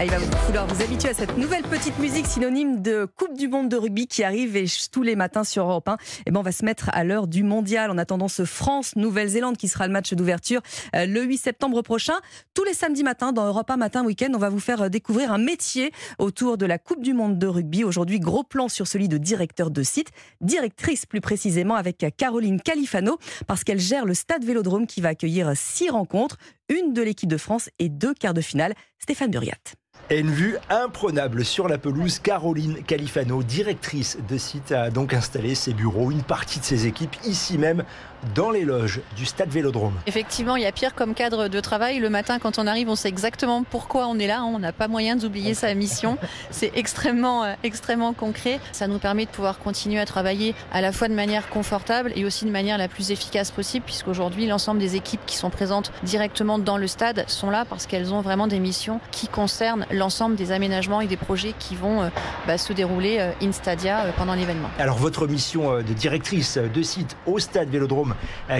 Ah, il va falloir vous habituer à cette nouvelle petite musique synonyme de Coupe du Monde de rugby qui arrive tous les matins sur Europe 1. Et ben, on va se mettre à l'heure du mondial en attendant ce France-Nouvelle-Zélande qui sera le match d'ouverture euh, le 8 septembre prochain. Tous les samedis matins dans Europe 1 Matin Week-end, on va vous faire euh, découvrir un métier autour de la Coupe du Monde de rugby. Aujourd'hui, gros plan sur celui de directeur de site, directrice plus précisément avec Caroline Califano parce qu'elle gère le stade Vélodrome qui va accueillir six rencontres, une de l'équipe de France et deux quarts de finale. Stéphane Buriat. Et une vue imprenable sur la pelouse. Caroline Califano, directrice de site, a donc installé ses bureaux, une partie de ses équipes ici même dans les loges du stade Vélodrome. Effectivement, il y a pire comme cadre de travail. Le matin, quand on arrive, on sait exactement pourquoi on est là. On n'a pas moyen d'oublier sa mission. C'est extrêmement, euh, extrêmement concret. Ça nous permet de pouvoir continuer à travailler à la fois de manière confortable et aussi de manière la plus efficace possible, puisqu'aujourd'hui, l'ensemble des équipes qui sont présentes directement dans le stade sont là parce qu'elles ont vraiment des missions qui concernent l'ensemble des aménagements et des projets qui vont euh, bah, se dérouler euh, in stadia euh, pendant l'événement. Alors votre mission de directrice de site au stade Vélodrome,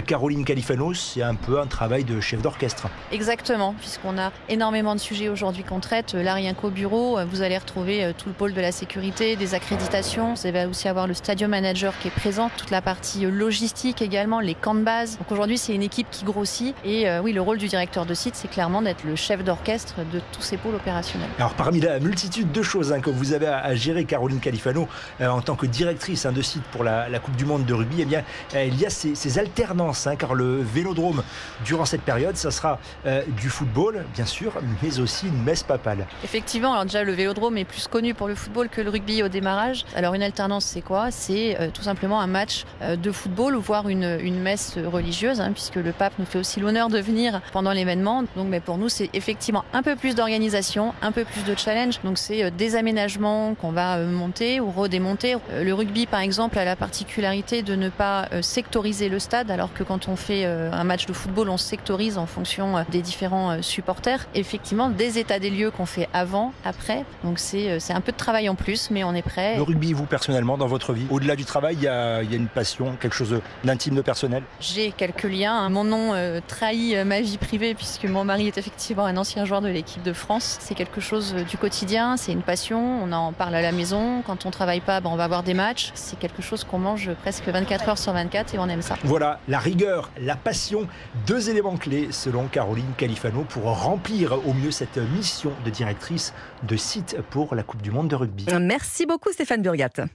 Caroline Califanos, c'est un peu un travail de chef d'orchestre. Exactement, puisqu'on a énormément de sujets aujourd'hui qu'on traite. Là, rien qu'au bureau, vous allez retrouver tout le pôle de la sécurité, des accréditations. Vous allez aussi avoir le stadium manager qui est présent, toute la partie logistique également, les camps de base. Donc aujourd'hui, c'est une équipe qui grossit. Et oui, le rôle du directeur de site, c'est clairement d'être le chef d'orchestre de tous ces pôles opérationnels. Alors parmi la multitude de choses hein, que vous avez à, gérer, Caroline Califano, euh, en tant que directrice hein, de site pour la, Coupe du Monde de rugby, eh bien, euh, il y a ces, alternances, hein, car le vélodrome, durant cette période, ça sera euh, du football, bien sûr, mais aussi une messe papale. Effectivement, alors déjà le vélodrome est plus connu pour le football que le rugby au démarrage. Alors une alternance, c'est quoi? C'est tout simplement un match de football, ou voire une, une messe religieuse, puisque le pape nous fait aussi l'honneur de venir pendant l'événement. Donc mais pour nous, c'est effectivement un peu plus d'organisation, un peu plus de challenge. Donc c'est euh, des aménagements qu'on va euh, monter ou redémonter. Euh, le rugby, par exemple, a la particularité de ne pas sectoriser le stade, alors que quand on fait un match de football, on sectorise en fonction des différents supporters. Effectivement, des états des lieux qu'on fait avant, après. Donc c'est un peu de travail en plus, mais on est prêt. Le rugby, vous personnellement, dans votre vie, au-delà du travail, il y, a, une passion, quelque chose d'intime, de personnel? J'ai quelques liens. Mon nom trahit ma vie privée puisque mon mari est effectivement un ancien joueur de l'équipe de France. C'est quelque chose du quotidien, c'est une passion, on en parle à la maison, quand on travaille pas, ben on va voir des matchs, c'est quelque chose qu'on mange presque 24 heures sur 24 et on aime ça. Voilà, la rigueur, la passion, deux éléments clés selon Caroline Califano pour remplir au mieux cette mission de directrice de site pour la Coupe du Monde de rugby. Merci beaucoup Stéphane Burgat.